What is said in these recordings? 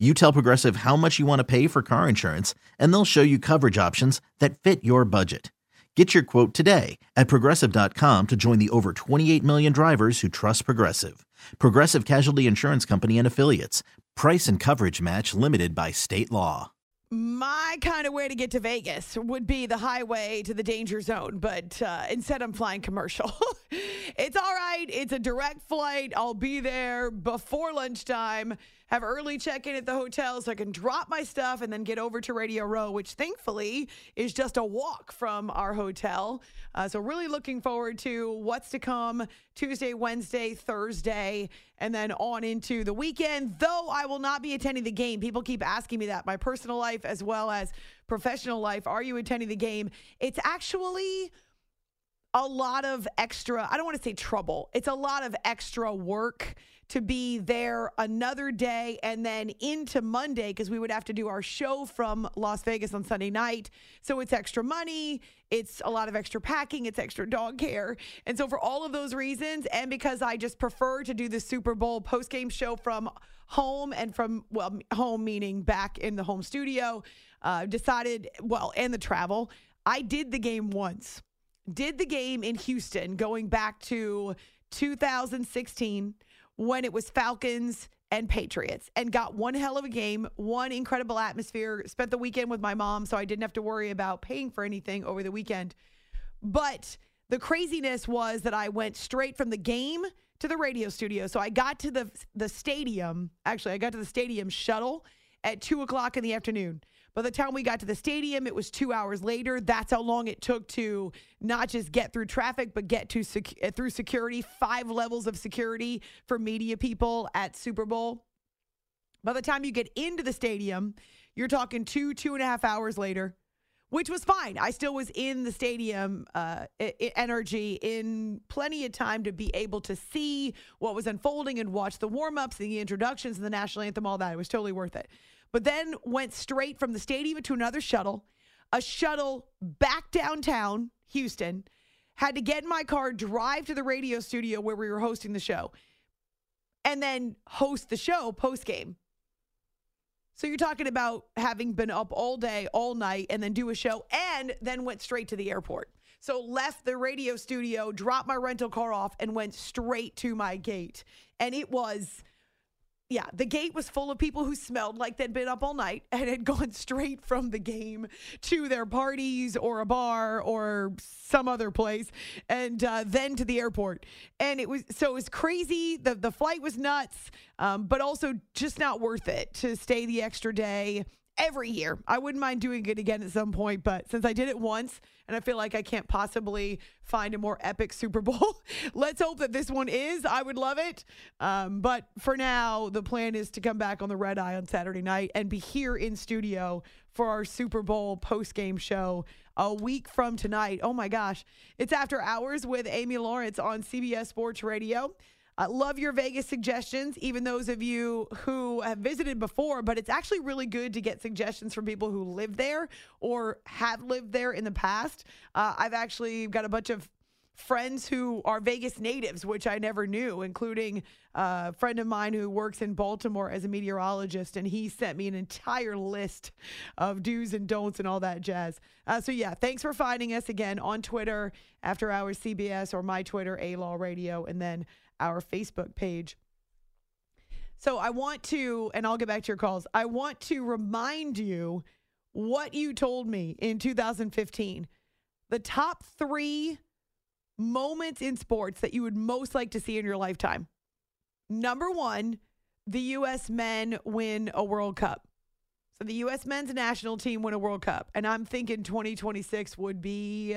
You tell Progressive how much you want to pay for car insurance, and they'll show you coverage options that fit your budget. Get your quote today at progressive.com to join the over 28 million drivers who trust Progressive. Progressive Casualty Insurance Company and Affiliates. Price and coverage match limited by state law. My kind of way to get to Vegas would be the highway to the danger zone, but uh, instead I'm flying commercial. it's all right. It's a direct flight. I'll be there before lunchtime have early check in at the hotel so I can drop my stuff and then get over to Radio Row, which thankfully is just a walk from our hotel. Uh, so, really looking forward to what's to come Tuesday, Wednesday, Thursday, and then on into the weekend. Though I will not be attending the game. People keep asking me that. My personal life as well as professional life. Are you attending the game? It's actually a lot of extra, I don't want to say trouble, it's a lot of extra work to be there another day and then into Monday because we would have to do our show from Las Vegas on Sunday night. So it's extra money, it's a lot of extra packing, it's extra dog care. And so for all of those reasons and because I just prefer to do the Super Bowl post-game show from home and from well home meaning back in the home studio, uh, decided well and the travel. I did the game once. Did the game in Houston going back to 2016 when it was Falcons and Patriots and got one hell of a game, one incredible atmosphere. Spent the weekend with my mom, so I didn't have to worry about paying for anything over the weekend. But the craziness was that I went straight from the game to the radio studio. So I got to the the stadium. Actually, I got to the stadium shuttle at two o'clock in the afternoon. By the time we got to the stadium, it was two hours later. That's how long it took to not just get through traffic, but get to sec- uh, through security. Five levels of security for media people at Super Bowl. By the time you get into the stadium, you're talking two, two and a half hours later, which was fine. I still was in the stadium uh, energy in plenty of time to be able to see what was unfolding and watch the warm ups, the introductions, and the national anthem, all that. It was totally worth it but then went straight from the stadium to another shuttle, a shuttle back downtown Houston, had to get in my car, drive to the radio studio where we were hosting the show, and then host the show post game. So you're talking about having been up all day, all night, and then do a show, and then went straight to the airport. So left the radio studio, dropped my rental car off, and went straight to my gate. And it was yeah, the gate was full of people who smelled like they'd been up all night and had gone straight from the game to their parties or a bar or some other place, and uh, then to the airport. And it was so it was crazy. the The flight was nuts, um, but also just not worth it to stay the extra day every year. I wouldn't mind doing it again at some point, but since I did it once and I feel like I can't possibly find a more epic Super Bowl, let's hope that this one is. I would love it. Um, but for now, the plan is to come back on the red eye on Saturday night and be here in studio for our Super Bowl post game show a week from tonight. Oh my gosh. It's after hours with Amy Lawrence on CBS Sports Radio. I love your Vegas suggestions, even those of you who have visited before, but it's actually really good to get suggestions from people who live there or have lived there in the past. Uh, I've actually got a bunch of friends who are Vegas natives, which I never knew, including a friend of mine who works in Baltimore as a meteorologist, and he sent me an entire list of do's and don'ts and all that jazz. Uh, so, yeah, thanks for finding us again on Twitter, After Hours CBS, or my Twitter, A Law Radio, and then our Facebook page. So I want to, and I'll get back to your calls. I want to remind you what you told me in 2015. The top three moments in sports that you would most like to see in your lifetime. Number one, the U.S. men win a World Cup. So the U.S. men's national team win a World Cup. And I'm thinking 2026 would be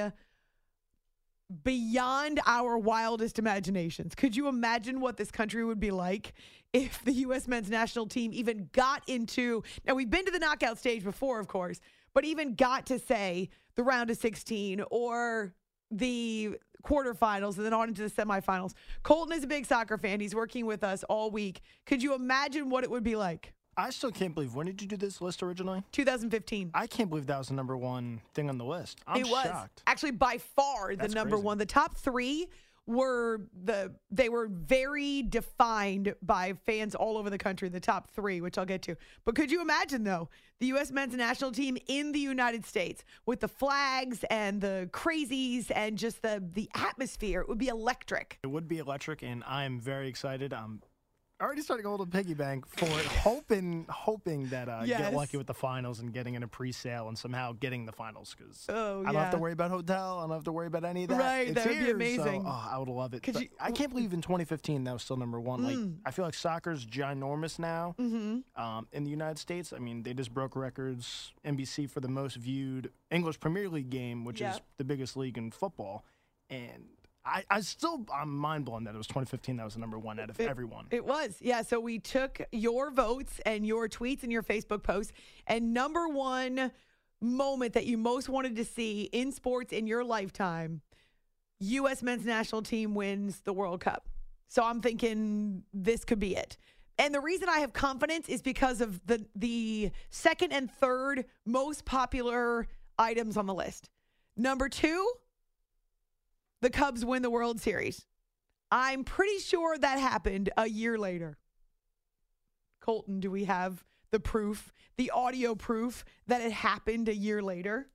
beyond our wildest imaginations. Could you imagine what this country would be like if the U.S. men's national team even got into? Now, we've been to the knockout stage before, of course, but even got to say the round of 16 or the quarterfinals and then on into the semifinals. Colton is a big soccer fan. He's working with us all week. Could you imagine what it would be like? I still can't believe. When did you do this list originally? 2015. I can't believe that was the number one thing on the list. I'm it was shocked. actually by far the That's number crazy. one. The top three were the they were very defined by fans all over the country. The top three, which I'll get to. But could you imagine though the U.S. men's national team in the United States with the flags and the crazies and just the the atmosphere? It would be electric. It would be electric, and I'm very excited. I'm already starting a little piggy bank for it, hoping hoping that I Yes. get lucky with the finals and getting in a pre-sale and somehow getting the finals because Oh, I don't have to worry about hotel. I don't have to worry about any of that. Right, It's that would be amazing. So, oh, I would love it. But you- I can't believe in 2015 that was still number one. Like Mm. I feel like soccer's ginormous now Mm-hmm. um, in the United States. I mean, they just broke records. NBC for the most viewed English Premier League game, which is the biggest league in football, and I, I still I'm mind blown that it was 2015 that was the number one out of It- everyone. It was. Yeah. So we took your votes and your tweets and your Facebook posts, and number one moment that you most wanted to see in sports in your lifetime U.S. men's national team wins the World Cup. So I'm thinking this could be it. And the reason I have confidence is because of the the second and third most popular items on the list. Number two, the Cubs win the World Series. I'm pretty sure that happened a year later. Colton, do we have the proof, the audio proof that it happened a year later?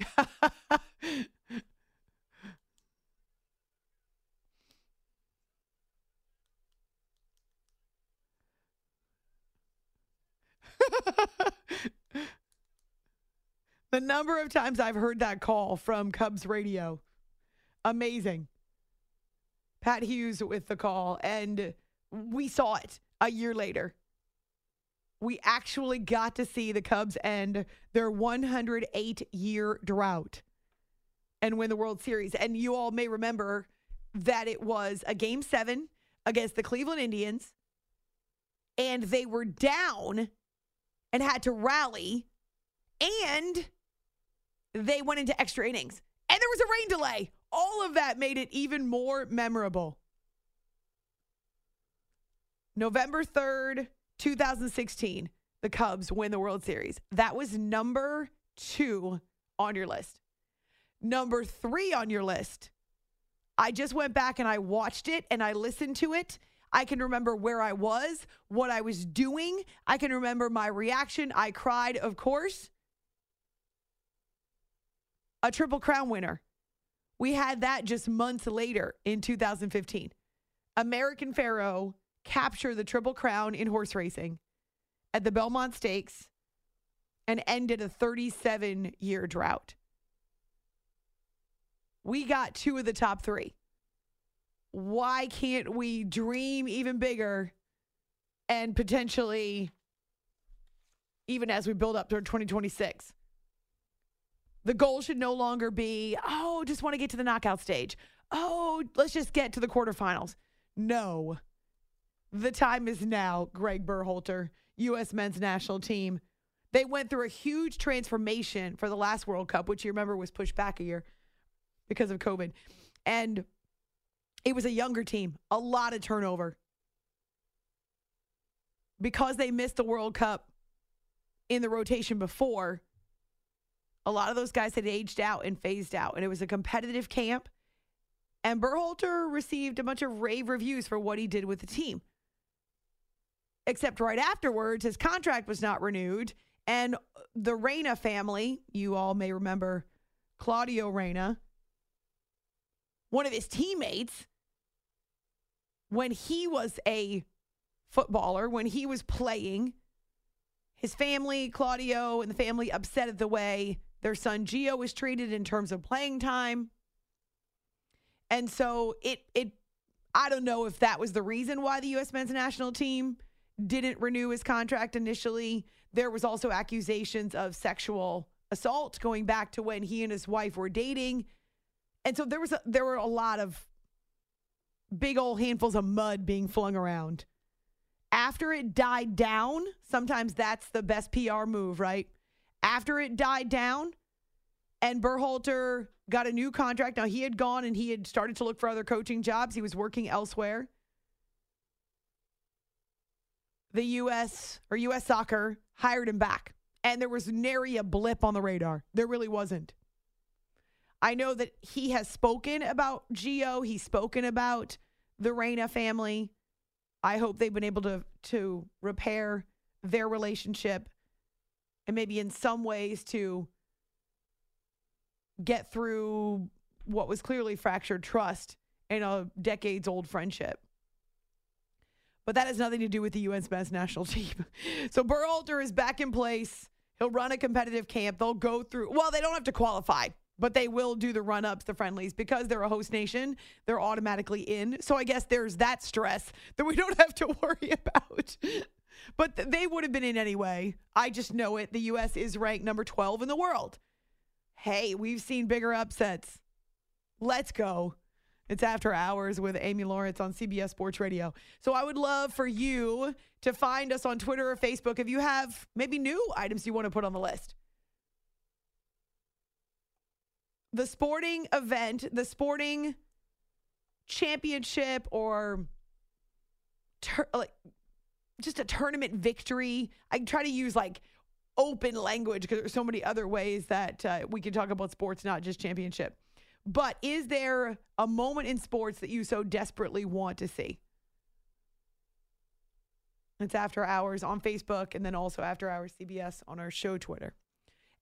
the number of times I've heard that call from Cubs radio, amazing. Pat Hughes with the call, and we saw it a year later. We actually got to see the Cubs end their 108 year drought and win the World Series. And you all may remember that it was a game seven against the Cleveland Indians, and they were down and had to rally, and they went into extra innings, and there was a rain delay. All of that made it even more memorable. November 3rd, 2016, the Cubs win the World Series. That was number two on your list. Number three on your list, I just went back and I watched it and I listened to it. I can remember where I was, what I was doing. I can remember my reaction. I cried, of course. A Triple Crown winner. We had that just months later in 2015. American Pharoah captured the Triple Crown in horse racing at the Belmont Stakes and ended a 37 year drought. We got two of the top three. Why can't we dream even bigger and potentially, even as we build up toward 2026? The goal should no longer be, oh, just want to get to the knockout stage. Oh, let's just get to the quarterfinals. No. The time is now, Greg Berhalter, U.S. men's national team. They went through a huge transformation for the last World Cup, which you remember was pushed back a year because of COVID. And it was a younger team, a lot of turnover. Because they missed the World Cup in the rotation before, a lot of those guys had aged out and phased out. And it was a competitive camp. And Berhalter received a bunch of rave reviews for what he did with the team. Except right afterwards, his contract was not renewed. And the Reyna family, you all may remember Claudio Reyna, one of his teammates, when he was a footballer, when he was playing, his family, Claudio, and the family upset at the way their son Gio was treated in terms of playing time. And so it it I don't know if that was the reason why the US men's national team didn't renew his contract initially. There was also accusations of sexual assault going back to when he and his wife were dating. And so there was a, there were a lot of big old handfuls of mud being flung around. After it died down, sometimes that's the best PR move, right? After it died down and Berhalter got a new contract. Now he had gone and he had started to look for other coaching jobs. He was working elsewhere. The US or US soccer hired him back. And there was nary a blip on the radar. There really wasn't. I know that he has spoken about Gio. He's spoken about the Reyna family. I hope they've been able to to repair their relationship and maybe in some ways to get through what was clearly fractured trust in a decades old friendship. But that has nothing to do with the U.S. men's national team. So Berhalter is back in place. He'll run a competitive camp. They'll go through, well, they don't have to qualify but they will do the run ups, the friendlies, because they're a host nation. They're automatically in. So I guess there's that stress that we don't have to worry about. But th- they would have been in anyway. I just know it. The U.S. is ranked number 12 in the world. Hey, we've seen bigger upsets. Let's go. It's after hours with Amy Lawrence on CBS Sports Radio. So I would love for you to find us on Twitter or Facebook if you have maybe new items you want to put on the list. the sporting event, the sporting championship or like just a tournament victory. I try to use like open language because there's so many other ways that uh, we can talk about sports, not just championship. But is there a moment in sports that you so desperately want to see? It's after hours on Facebook and then also after hours CBS on our show Twitter.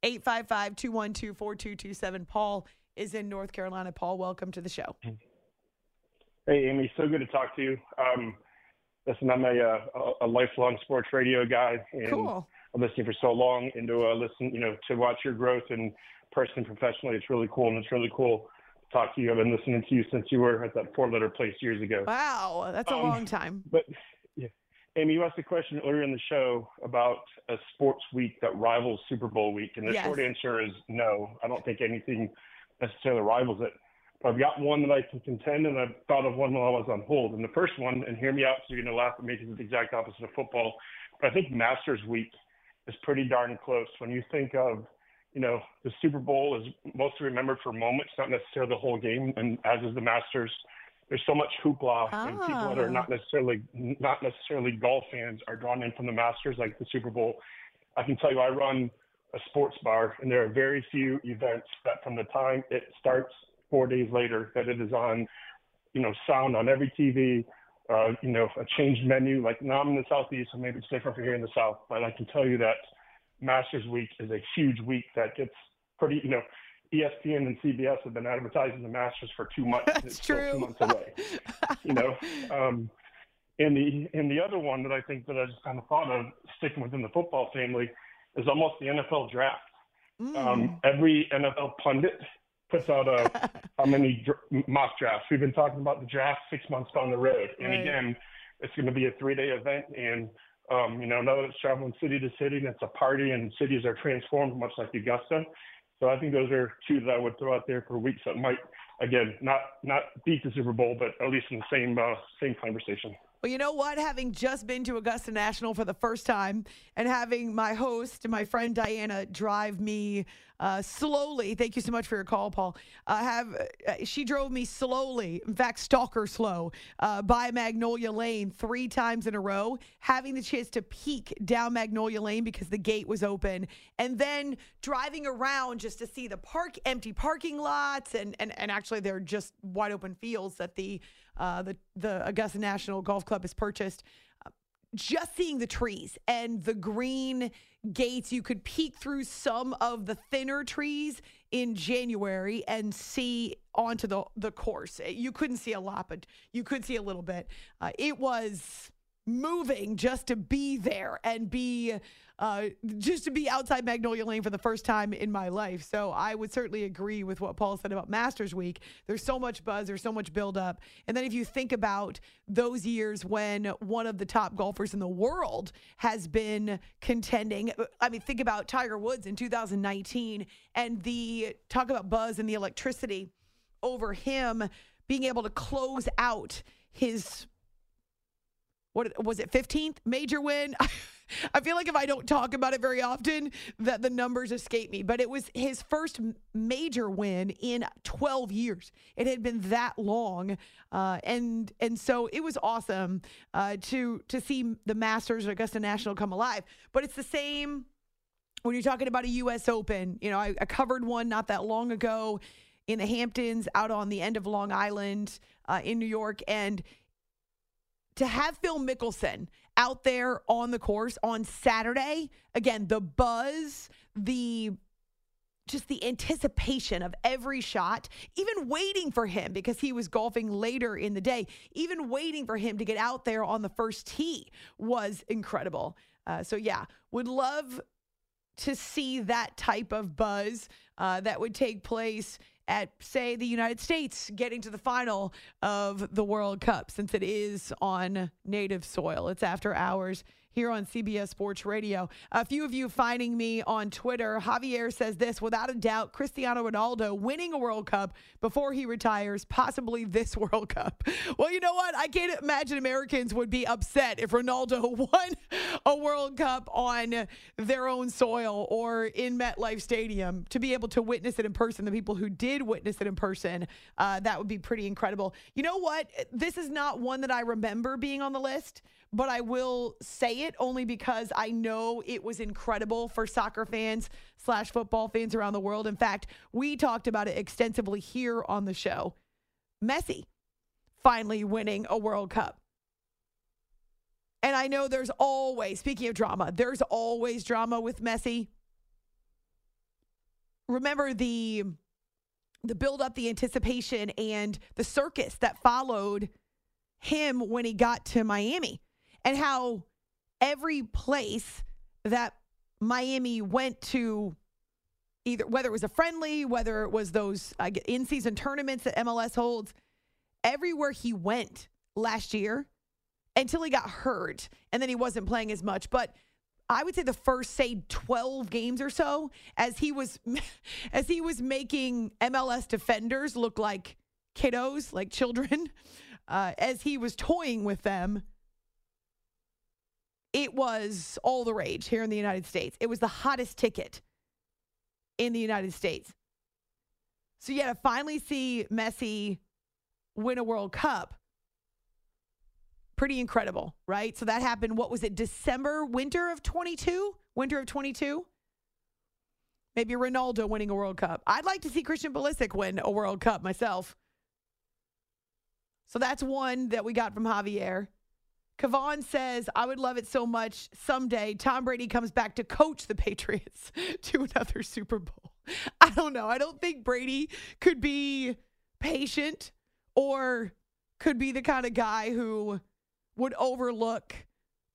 855 212 4227. Paul is in North Carolina. Paul, welcome to the show. Hey, Amy. So good to talk to you. Um, listen, I'm a, uh, a, a lifelong sports radio guy. And cool. I'm listening for so long and to uh, listen, you know, to watch your growth and personally professionally. It's really cool. And it's really cool to talk to you. I've been listening to you since you were at that four letter place years ago. Wow. That's a um, long time. But Amy, you asked a question earlier in the show about a sports week that rivals Super Bowl week, and the yes. short answer is no. I don't think anything necessarily rivals it. I've got one that I can contend, and I've thought of one while I was on hold. And the first one, and hear me out, so you're going to laugh at me because it's the exact opposite of football. But I think Masters Week is pretty darn close. When you think of, you know, the Super Bowl is mostly remembered for moments, not necessarily the whole game, and as is the Masters there's so much hoopla ah. and people that are not ah. necessarily not necessarily golf fans are drawn in from the Masters like the Super Bowl. I can tell you I run a sports bar and there are very few events that from the time it starts four days later that it is on, you know, sound on every TV, uh, you know, a changed menu. Like now I'm in the southeast, so maybe it's different for here in the south, but I can tell you that Masters Week is a huge week that gets pretty, you know, ESPN and CBS have been advertising the Masters for two months. That's it's true. two months away. you know, um, and the and the other one that I think that I just kind of thought of sticking within the football family is almost the NFL draft. Mm. Um, every NFL pundit puts out a how many dr- mock drafts. We've been talking about the draft six months down the road, and right. again, it's going to be a three day event and. Um, you know, now that it's traveling city to city and it's a party and cities are transformed much like Augusta, so I think those are two that I would throw out there for weeks that might, again, not not beat the Super Bowl, but at least in the same uh, same conversation. Well, you know what? Having just been to Augusta National for the first time and having my host, my friend Diana, drive me uh, slowly. Thank you so much for your call, Paul. Uh, have uh, she drove me slowly, in fact, stalker slow, uh, by Magnolia Lane three times in a row. Having the chance to peek down Magnolia Lane because the gate was open, and then driving around just to see the park, empty parking lots, and and and actually they're just wide open fields that the uh, the the Augusta National Golf Club has purchased. just seeing the trees and the green gates, you could peek through some of the thinner trees in January and see onto the the course. You couldn't see a lot, but you could see a little bit. Uh, it was moving just to be there and be uh, just to be outside Magnolia Lane for the first time in my life. So I would certainly agree with what Paul said about Masters Week. There's so much buzz, there's so much buildup. And then if you think about those years when one of the top golfers in the world has been contending, I mean, think about Tiger Woods in 2019 and the talk about buzz and the electricity over him being able to close out his what was it 15th major win i feel like if i don't talk about it very often that the numbers escape me. But it was his first major win in 12 years. It had been that long uh, and and so it was awesome uh, to to see the masters of augusta national come alive. But it's the same when you're talking about a us open. You know I, I covered one not that long ago in the hamptons out on the end of long island uh, in new york. And to have Phil Mickelson out there on the course on Saturday, again, the buzz, the just the anticipation of every shot, even waiting for him because he was golfing later in the day, even waiting for him to get out there on the first tee was incredible. Uh, so, yeah, would love to see that type of buzz uh, that would take place at, say, the United States getting to the final of the World Cup since it is on native soil. It's after hours here on CBS Sports Radio. A few of you finding me on Twitter. Javier says this without a doubt, Cristiano Ronaldo winning a World Cup before he retires, possibly this World Cup. Well, you know what? I can't imagine Americans would be upset if Ronaldo won a World Cup on their own soil or in MetLife Stadium. To be able to witness it in person, the people who did witness it in person, uh, that would be pretty incredible. You know what? This is not one that I remember being on the list but I will say it only because I know it was incredible for soccer fans slash football fans around the world. In fact, we talked about it extensively here on the show. Messi finally winning a World Cup. And I know there's always, speaking of drama, there's always drama with Messi. Remember the the build up, the anticipation and the circus that followed him when he got to Miami and how every place that Miami went to either whether it was a friendly, whether it was those uh, in-season tournaments that MLS holds, everywhere he went last year until he got hurt and then he wasn't playing as much, but I would say the first say 12 games or so as he was as he was making MLS defenders look like kiddos, like children, uh, as he was toying with them it was all the rage here in the United States. It was the hottest ticket in the United States. So, yeah, to finally see Messi win a World Cup, pretty incredible, right? So that happened, what was it, December, winter of 22? Winter of 22? Maybe Ronaldo winning a World Cup. I'd like to see Christian Pulisic win a World Cup myself. So that's one that we got from Javier. Kavan says, I would love it so much someday Tom Brady comes back to coach the Patriots to another Super Bowl. I don't know. I don't think Brady could be patient or could be the kind of guy who would overlook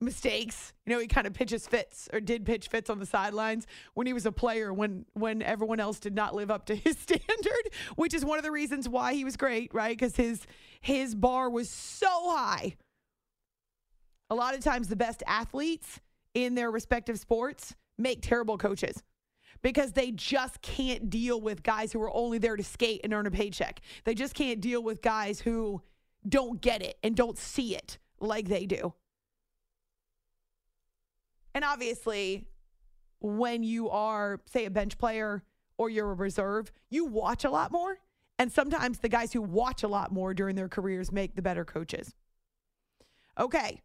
mistakes. You know, he kind of pitches fits or did pitch fits on the sidelines when he was a player when when everyone else did not live up to his standard, which is one of the reasons why he was great, right? Cuz his his bar was so high a lot of times the best athletes in their respective sports make terrible coaches because they just can't deal with guys who are only there to skate and earn a paycheck. They just can't deal with guys who don't get it and don't see it like they do. And obviously, when you are, say, a bench player or you're a reserve, you watch a lot more. And sometimes the guys who watch a lot more during their careers make the better coaches. Okay,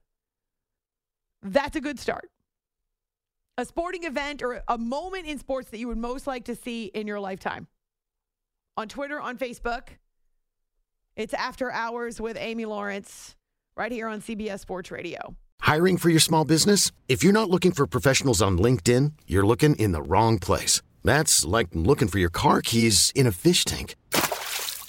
that's a good start. A sporting event or a moment in sports that you would most like to see in your lifetime. On Twitter, on Facebook, it's After Hours with Amy Lawrence right here on CBS Sports Radio. Hiring for your small business? If you're not looking for professionals on LinkedIn, you're looking in the wrong place. That's like looking for your car keys in a fish tank.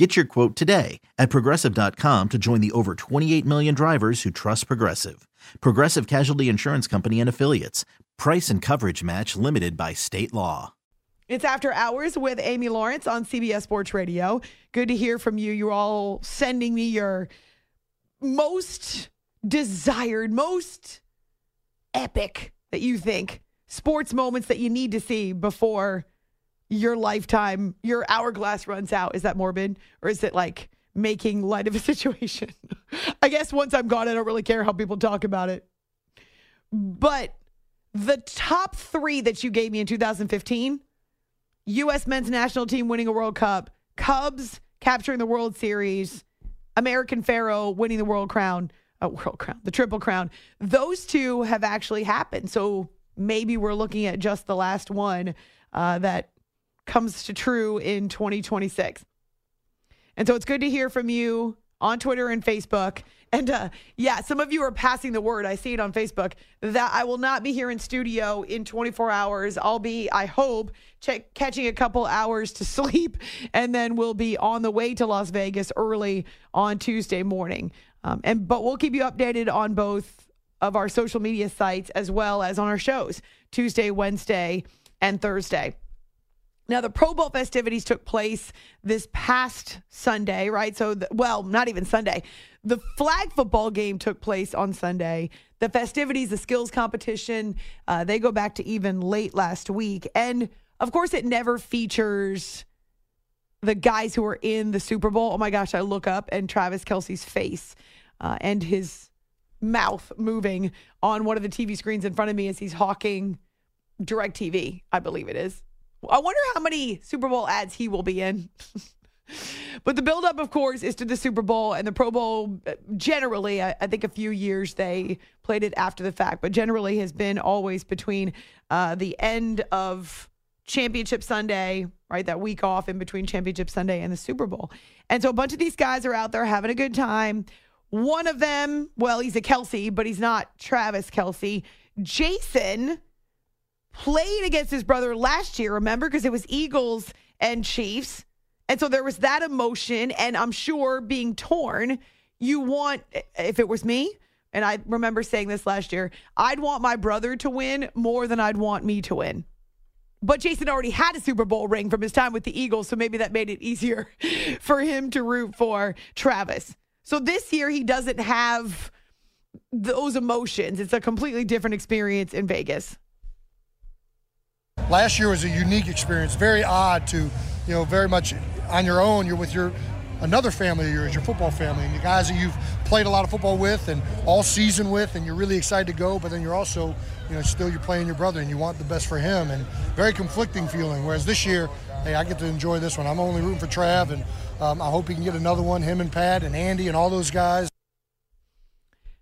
Get your quote today at progressive.com to join the over 28 million drivers who trust Progressive. Progressive Casualty Insurance Company and Affiliates. Price and coverage match limited by state law. It's After Hours with Amy Lawrence on CBS Sports Radio. Good to hear from you. You're all sending me your most desired, most epic that you think sports moments that you need to see before your lifetime, your hourglass runs out. Is that morbid? Or is it like making light of a situation? I guess once I'm gone, I don't really care how people talk about it. But the top three that you gave me in 2015 U.S. men's national team winning a World Cup, Cubs capturing the World Series, American Pharoah winning the World Crown, uh, World Crown, the Triple Crown. Those two have actually happened. So maybe we're looking at just the last one uh, that comes to true in 2026. And so it's good to hear from you on Twitter and Facebook. And uh, yeah, some of you are passing the word. I see it on Facebook that I will not be here in studio in 24 hours. I'll be, I hope, catching a couple hours to sleep, and then we'll be on the way to Las Vegas early on Tuesday morning. Um, and but we'll keep you updated on both of our social media sites as well as on our shows Tuesday, Wednesday, and Thursday. Now, the Pro Bowl festivities took place this past Sunday, right? So, the, well, not even Sunday. The flag football game took place on Sunday. The festivities, the skills competition, uh, they go back to even late last week. And of course, it never features the guys who are in the Super Bowl. Oh my gosh, I look up and Travis Kelce's face uh, and his mouth moving on one of the TV screens in front of me as he's hawking DirecTV, I believe it is. I wonder how many Super Bowl ads he will be in. but the buildup, of course, is to the Super Bowl and the Pro Bowl. Uh, generally, I, I, think a few years they played it after the fact, but generally has been always between uh, the end of Championship Sunday, right? That week off in between Championship Sunday and the Super Bowl. And so a bunch of these guys are out there having a good time. One of them, well, he's a Kelce, but he's not Travis Kelce. Jason played against his brother last year, remember? Because it was Eagles and Chiefs. And so there was that emotion. And I'm sure being torn, you want, if it was me, and I remember saying this last year, I'd want my brother to win more than I'd want me to win. But Jason already had a Super Bowl ring from his time with the Eagles, so maybe that made it easier for him to root for Travis. So this year, he doesn't have those emotions. It's a completely different experience in Vegas. Last year was a unique experience, very odd to, you know, very much on your own. You're with your another family of yours, your football family, and the guys that you've played a lot of football with and all season with, and you're really excited to go. But then you're also, you know, still you're playing your brother, and you want the best for him, and very conflicting feeling. Whereas this year, hey, I get to enjoy this one. I'm only rooting for Trav, and um, I hope he can get another one. Him and Pat and Andy and all those guys.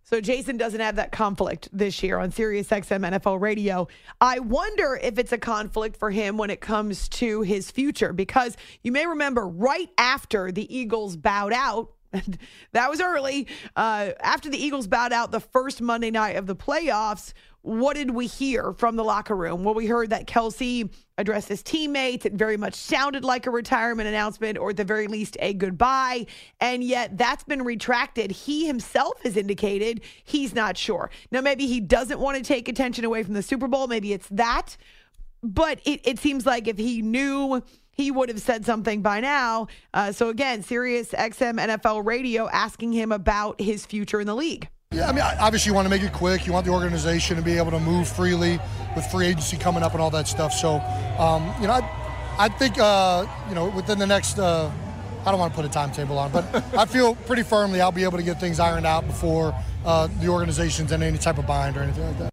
So Jason doesn't have that conflict this year on Sirius XM NFL Radio. I wonder if it's a conflict for him when it comes to his future because you may remember right after the Eagles bowed out that was early. Uh, after the Eagles bowed out the first Monday night of the playoffs, what did we hear from the locker room? Well, we heard that Kelce addressed his teammates. It very much sounded like a retirement announcement or at the very least a goodbye. And yet that's been retracted. He himself has indicated he's not sure. Now, maybe he doesn't want to take attention away from the Super Bowl. Maybe it's that. But it, it seems like if he knew he would have said something by now. Uh, so again, Sirius XM NFL Radio asking him about his future in the league. Yeah, I mean, obviously you want to make it quick. You want the organization to be able to move freely with free agency coming up and all that stuff. So, um, you know, I, I think, uh, you know, within the next, uh, I don't want to put a timetable on, but I feel pretty firmly I'll be able to get things ironed out before uh, the organization's in any type of bind or anything like that.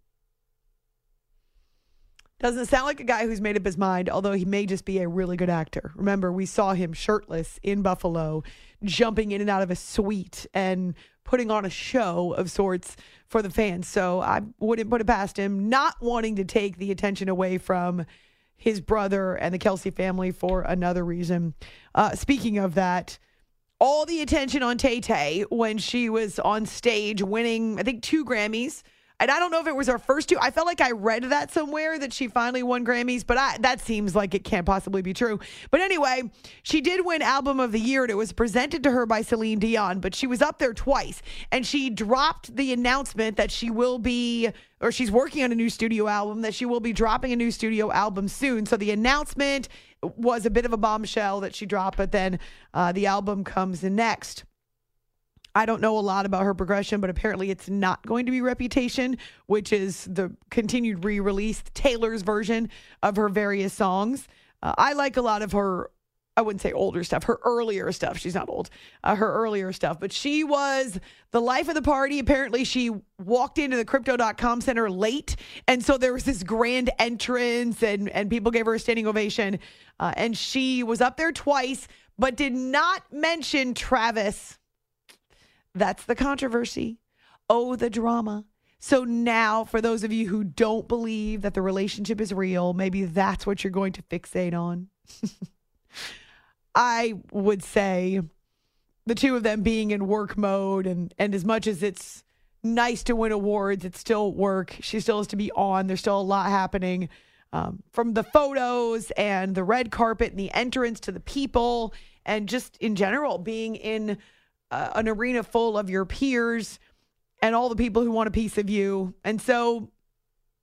Doesn't sound like a guy who's made up his mind, although he may just be a really good actor. Remember, we saw him shirtless in Buffalo, jumping in and out of a suite and putting on a show of sorts for the fans. So I wouldn't put it past him not wanting to take the attention away from his brother and the Kelce family for another reason. Uh, speaking of that, all the attention on Tay Tay when she was on stage winning, I think, two Grammys and I don't know if it was her first two. I felt like I read that somewhere that she finally won Grammys, but I, that seems like it can't possibly be true. But anyway, she did win Album of the Year, and it was presented to her by Celine Dion, but she was up there twice. And she dropped the announcement that she will be, or she's working on a new studio album, that she will be dropping a new studio album soon. So the announcement was a bit of a bombshell that she dropped, but then uh, the album comes next. I don't know a lot about her progression, but apparently it's not going to be Reputation, which is the continued re release, Taylor's version of her various songs. Uh, I like a lot of her, I wouldn't say older stuff, her earlier stuff. She's not old, uh, her earlier stuff, but she was the life of the party. Apparently, she walked into the crypto.com center late. And so there was this grand entrance, and, and people gave her a standing ovation. Uh, and she was up there twice, but did not mention Travis. That's the controversy. Oh, the drama. So now, for those of you who don't believe that the relationship is real, maybe that's what you're going to fixate on. I would say the two of them being in work mode, and, and as much as it's nice to win awards, it's still work. She still has to be on. There's still a lot happening um, from the photos and the red carpet and the entrance to the people, and just in general being in uh, an arena full of your peers and all the people who want a piece of you. And so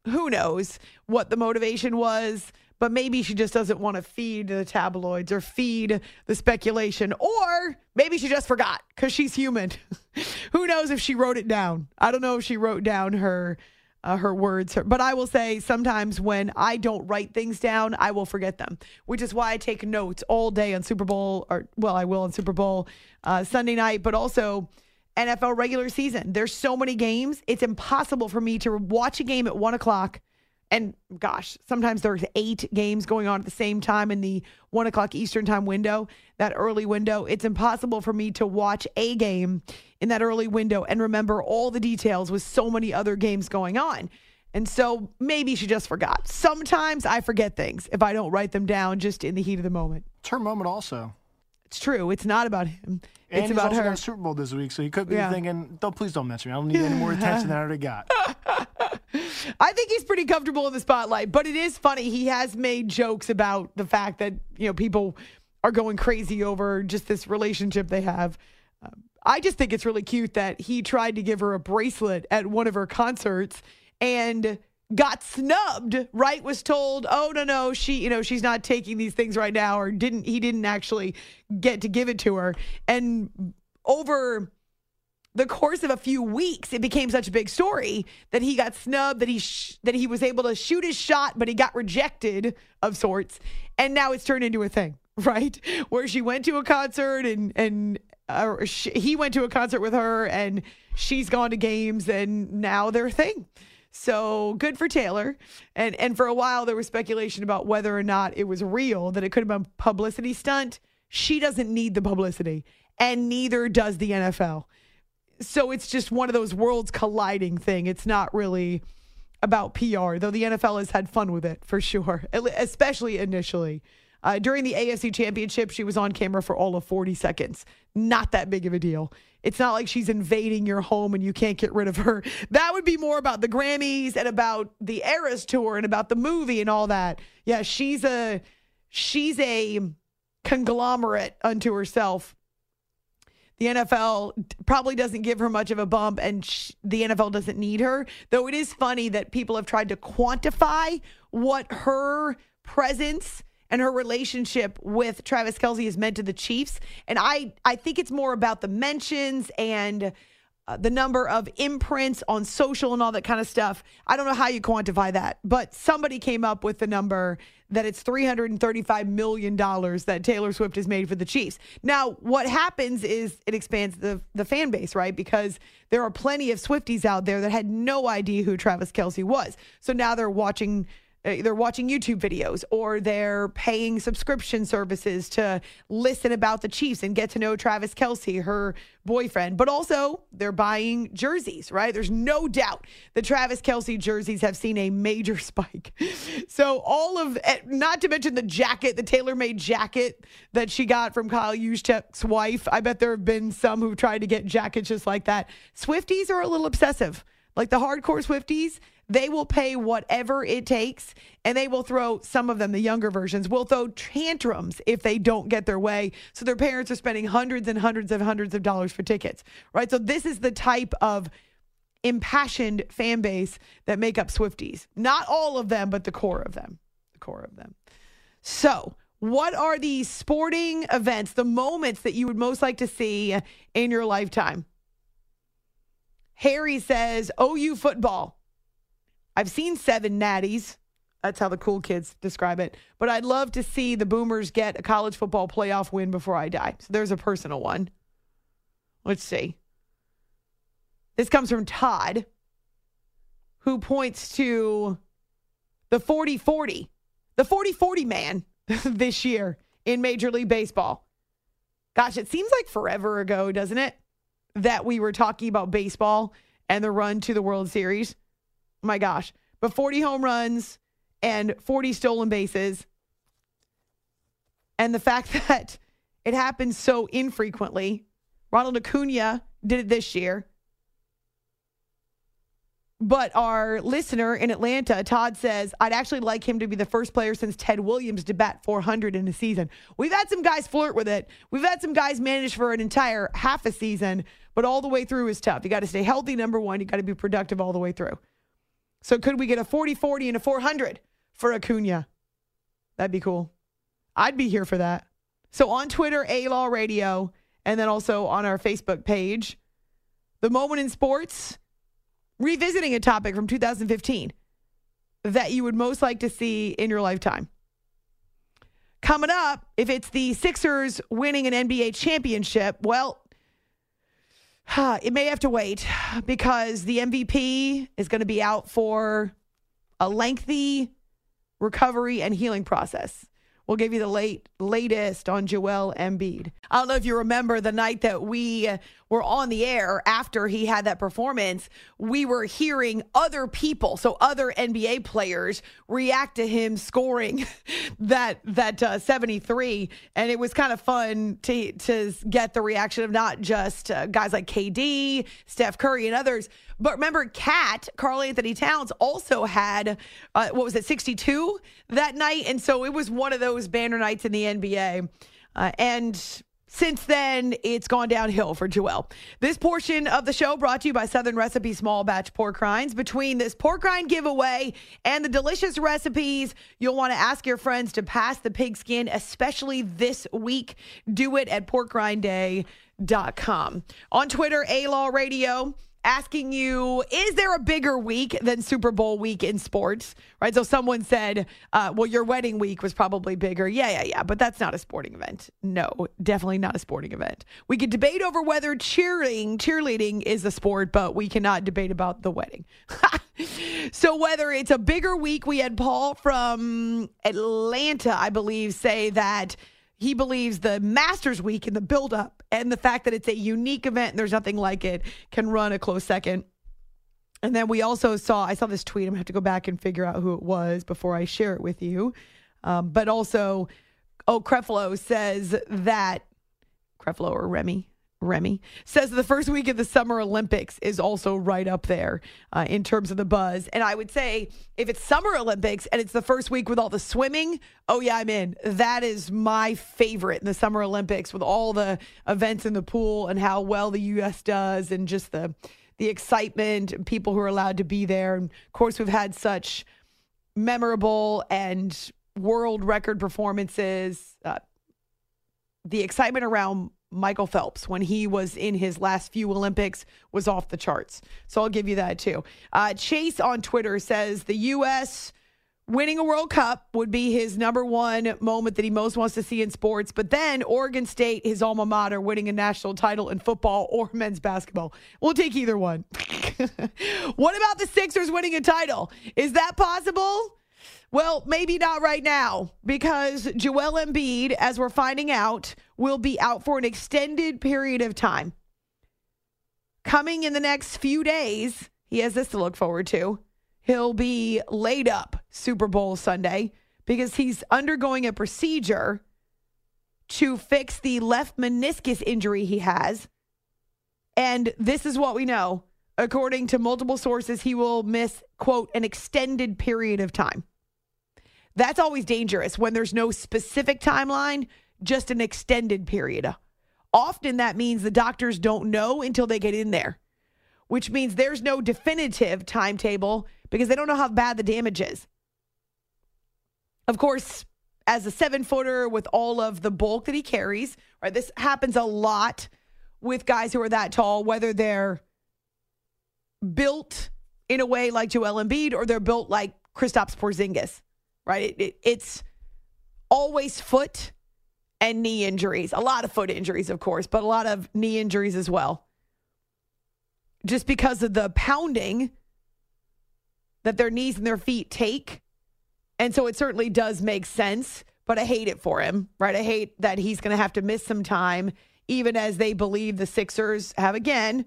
who knows what the motivation was, but maybe she just doesn't want to feed the tabloids or feed the speculation, or maybe she just forgot because she's human. who knows if she wrote it down? I don't know if she wrote down her. Uh, her words, but I will say sometimes when I don't write things down, I will forget them, which is why I take notes all day on Super Bowl, or well, I will on Super Bowl uh, Sunday night, but also NFL regular season. There's so many games. It's impossible for me to watch a game at one o'clock. And gosh, sometimes there's eight games going on at the same time in the one o'clock Eastern time window, that early window. It's impossible for me to watch a game in that early window and remember all the details with so many other games going on. And so maybe she just forgot. Sometimes I forget things if I don't write them down just in the heat of the moment. It's her moment also. It's true. It's not about him. And it's he's about also her. got a Super Bowl this week, so he could be Yeah. thinking, "Don't please don't mention me. I don't need any more attention than I already got." I think he's pretty comfortable in the spotlight, but it is funny. He has made jokes about the fact that, you know, people are going crazy over just this relationship they have. Um, I just think it's really cute that he tried to give her a bracelet at one of her concerts and got snubbed, right? Was told, "Oh no, no, she, you know, she's not taking these things right now or didn't he didn't actually get to give it to her." And over the course of a few weeks, it became such a big story that he got snubbed, that he sh- that he was able to shoot his shot, but he got rejected of sorts, and now it's turned into a thing, right? Where she went to a concert and and uh, sh- he went to a concert with her, and she's gone to games, and now they're a thing. So good for Taylor. And and for a while there was speculation about whether or not it was real, that it could have been a publicity stunt. She doesn't need the publicity, and neither does the NFL so it's just one of those worlds colliding thing. It's not really about PR, though the NFL has had fun with it for sure, especially initially. Uh, during the AFC Championship, she was on camera for all of 40 seconds. Not that big of a deal. It's not like she's invading your home and you can't get rid of her. That would be more about the Grammys and about the Eras tour and about the movie and all that. Yeah, she's a she's a conglomerate unto herself. The NFL probably doesn't give her much of a bump, and sh- the NFL doesn't need her. Though it is funny that people have tried to quantify what her presence and her relationship with Travis Kelce has meant to the Chiefs. And I, I think it's more about the mentions and uh, the number of imprints on social and all that kind of stuff. I don't know how you quantify that, but somebody came up with the number that it's $335 million that Taylor Swift has made for the Chiefs. Now, what happens is it expands the, the fan base, right? Because there are plenty of Swifties out there that had no idea who Travis Kelce was. So now they're watching they're watching YouTube videos or they're paying subscription services to listen about the Chiefs and get to know Travis Kelce, her boyfriend. But also, they're buying jerseys, right? There's no doubt the Travis Kelce jerseys have seen a major spike. So, all of, eh, not to mention the jacket, the tailor made jacket that she got from Kyle Juszczyk's wife. I bet there have been some who've tried to get jackets just like that. Swifties are a little obsessive. Like the hardcore Swifties, they will pay whatever it takes and they will throw some of them, the younger versions, will throw tantrums if they don't get their way. So their parents are spending hundreds and hundreds and hundreds of dollars for tickets, right? So this is the type of impassioned fan base that make up Swifties. Not all of them, but the core of them. The core of them. So, what are the sporting events, the moments that you would most like to see in your lifetime? Harry says, OU football. I've seen seven natties. That's how the cool kids describe it. But I'd love to see the Boomers get a college football playoff win before I die. So there's a personal one. Let's see. This comes from Todd, who points to the 40 40, the 40 40 man this year in Major League Baseball. Gosh, it seems like forever ago, doesn't it? That we were talking about baseball and the run to the World Series my gosh. But 40 home runs and 40 stolen bases. And the fact that it happens so infrequently. Ronald Acuna did it this year. But our listener in Atlanta, Todd says, I'd actually like him to be the first player since Ted Williams to bat 400 in a season. We've had some guys flirt with it. We've had some guys manage for an entire half a season, but all the way through is tough. You got to stay healthy, number one. You got to be productive all the way through. So could we get a 40 40 and a 400 for Acuna? That'd be cool. I'd be here for that. So on Twitter, A Law Radio, and then also on our Facebook page, the moment in sports, revisiting a topic from 2015 that you would most like to see in your lifetime. Coming up, if it's the Sixers winning an NBA championship, well, it may have to wait because the MVP is going to be out for a lengthy recovery and healing process. We'll give you the late latest on Joel Embiid. I don't know if you remember the night that we were on the air after he had that performance, we were hearing other people, so other NBA players react to him scoring that that uh, 73 and it was kind of fun to to get the reaction of not just uh, guys like KD, Steph Curry and others, but remember KAT, Carl Anthony Towns also had uh, what was it 62 that night and so it was one of those banner nights in the NBA. Uh, and since then, it's gone downhill for Joel. This portion of the show brought to you by Southern Recipe Small Batch Pork Rinds. Between this pork rind giveaway and the delicious recipes, you'll want to ask your friends to pass the pigskin, especially this week. Do it at porkrindday.com. On Twitter, A Law Radio asking you, is there a bigger week than Super Bowl week in sports? Right. So someone said, uh, well, your wedding week was probably bigger. Yeah, yeah, yeah. But that's not a sporting event. No, definitely not a sporting event. We could debate over whether cheering, cheerleading is a sport, but we cannot debate about the wedding. so whether it's a bigger week, we had Paul from Atlanta, I believe, say that he believes the Masters Week and the buildup and the fact that it's a unique event and there's nothing like it can run a close second. And then we also saw, I saw this tweet. I'm going to have to go back and figure out who it was before I share it with you. Um, but also, Oh, Creflo says that Creflo or Remy. Remy says the first week of the Summer Olympics is also right up there uh, in terms of the buzz. And I would say if it's Summer Olympics and it's the first week with all the swimming, oh, yeah, I'm in. That is my favorite in the Summer Olympics with all the events in the pool and how well the U.S. does and just the, the excitement people who are allowed to be there. And of course, we've had such memorable and world record performances. Uh, the excitement around Michael Phelps when he was in his last few Olympics was off the charts. So I'll give you that too. Uh, Chase on Twitter says the U.S. winning a World Cup would be his number one moment that he most wants to see in sports. But then Oregon State, his alma mater, winning a national title in football or men's basketball. We'll take either one. what about the Sixers winning a title? Is that possible? Well, maybe not right now because Joel Embiid, as we're finding out, will be out for an extended period of time. Coming in the next few days, he has this to look forward to. He'll be laid up Super Bowl Sunday because he's undergoing a procedure to fix the left meniscus injury he has. And this is what we know. According to multiple sources, he will miss, quote, an extended period of time. That's always dangerous when there's no specific timeline, just an extended period. Often that means the doctors don't know until they get in there, which means there's no definitive timetable because they don't know how bad the damage is. Of course, as a seven footer with all of the bulk that he carries, right? This happens a lot with guys who are that tall, whether they're built in a way like Joel Embiid or they're built like Kristaps Porzingis right? It, it, it's always foot and knee injuries. A lot of foot injuries, of course, but a lot of knee injuries as well. Just because of the pounding that their knees and their feet take. And so it certainly does make sense, but I hate it for him, right? I hate that he's going to have to miss some time, even as they believe the Sixers have again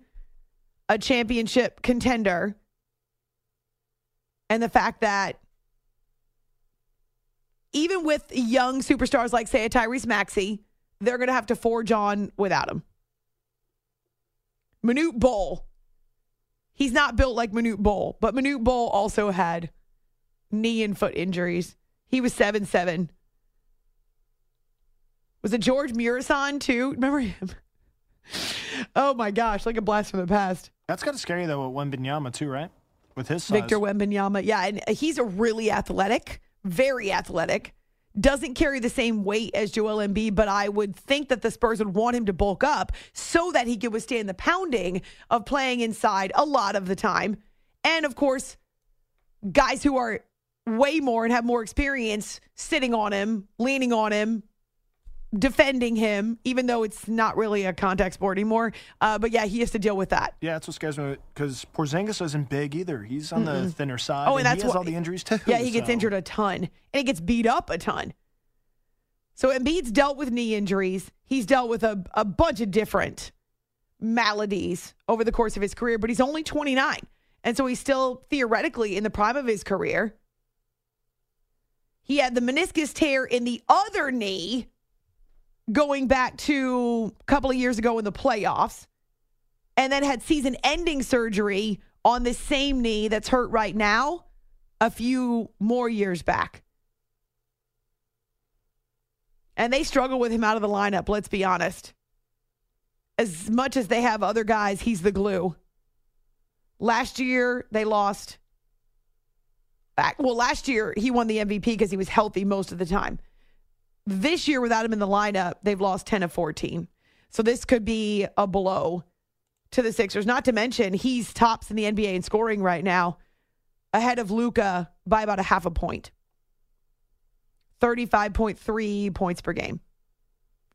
a championship contender. And the fact that even with young superstars like, say, a Tyrese Maxey, they're going to have to forge on without him. Manute Bol, he's not built like Manute Bol, but Manute Bol also had knee and foot injuries. He was 7 7. Was it George Muresan too? Remember him? oh my gosh, like a blast from the past. That's kind of scary, though, with Wembanyama, too, right? With his size. Victor Wembanyama. Yeah, and he's a really athletic very athletic, doesn't carry the same weight as Joel Embiid, but I would think that the Spurs would want him to bulk up so that he could withstand the pounding of playing inside a lot of the time. And of course, guys who are way more and have more experience sitting on him, leaning on him, defending him, even though it's not really a contact sport anymore. Uh, but yeah, he has to deal with that. Yeah, that's what scares me because Porzingis isn't big either. He's on mm the thinner side. Oh, and, and that's he has what, all the injuries too. Yeah, he so. gets injured a ton, and he gets beat up a ton. So Embiid's dealt with knee injuries. He's dealt with a, a bunch of different maladies over the course of his career, but he's only 29. And so he's still theoretically in the prime of his career. He had the meniscus tear in the other knee going back to a couple of years ago in the playoffs, and then had season ending surgery on the same knee that's hurt right now a few more years back. And they struggle with him out of the lineup, let's be honest. As much as they have other guys, he's the glue. Last year, they lost. Back, well, last year, he won the MVP because he was healthy most of the time. This year, without him in the lineup, they've lost 10 of 14. So this could be a blow to the Sixers. Not to mention, he's tops in the NBA in scoring right now, ahead of Luka by about a half a point. 35.3 points per game.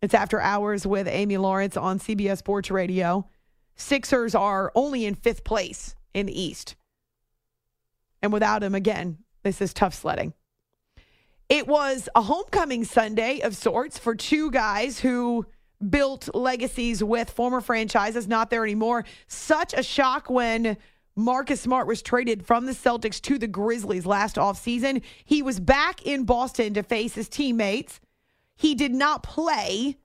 It's after hours with Amy Lawrence on CBS Sports Radio. Sixers are only in fifth place in the East. And without him, again, this is tough sledding. It was a homecoming Sunday of sorts for two guys who built legacies with former franchises not there anymore. Such a shock when Marcus Smart was traded from the Celtics to the Grizzlies last offseason. He was back in Boston to face his teammates. he did not play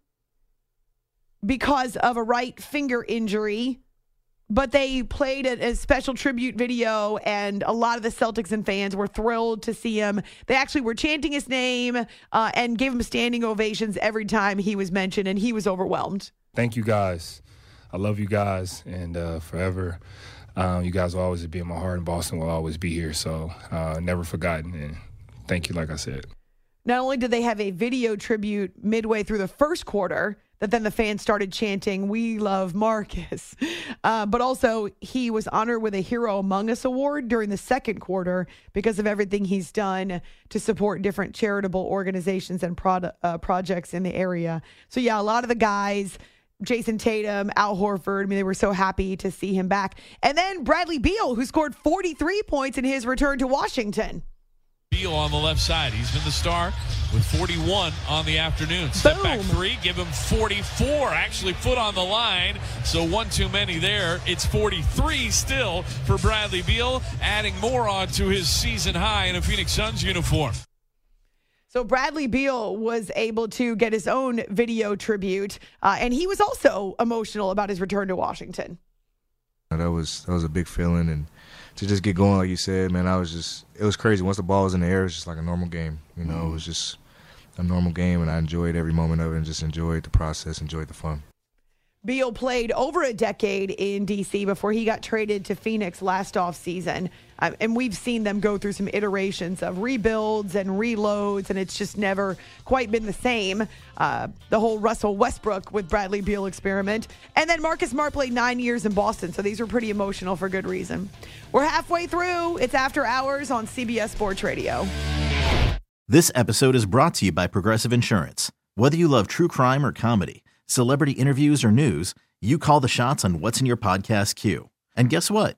because of a right finger injury but they played a, a, special tribute video, and a lot of the Celtics and fans were thrilled to see him. They actually were chanting his name uh, and gave him standing ovations every time he was mentioned, and he was overwhelmed. Thank you guys. I love you guys, and uh, forever. Um, you guys will always be in my heart, and Boston will always be here. So, uh, never forgotten. And thank you, like I said. Not only did they have a video tribute midway through the first quarter, that then the fans started chanting, We love Marcus. Uh, but also, he was honored with a Hero Among Us award during the second quarter because of everything he's done to support different charitable organizations and pro- uh, projects in the area. So, yeah, a lot of the guys. Jayson Tatum, Al Horford. I mean, they were so happy to see him back. And then Bradley Beal, who scored 43 points in his return to Washington. Beal on the left side. He's been the star with 41 on the afternoon. Step Boom. back three, give him 44. Actually, foot on the line. So one too many there. It's 43 still for Bradley Beal, adding more on to his season high in a Phoenix Suns uniform. So Bradley Beal was able to get his own video tribute, uh, and he was also emotional about his return to Washington. That was that was a big feeling, and to just get going, like you said, man, I was just it was crazy. Once the ball was in the air, it was just like a normal game. You know, mm. it was just a normal game, and I enjoyed every moment of it, and just enjoyed the process, enjoyed the fun. Beal played over a decade in DC before he got traded to Phoenix last offseason. Um, and we've seen them go through some iterations of rebuilds and reloads, and it's just never quite been the same. Uh, the whole Russell Westbrook with Bradley Beal experiment. And then Marcus Smart played nine years in Boston, so these were pretty emotional for good reason. We're halfway through. It's After Hours on CBS Sports Radio. This episode is brought to you by Progressive Insurance. Whether you love true crime or comedy, celebrity interviews or news, you call the shots on what's in your podcast queue. And guess what?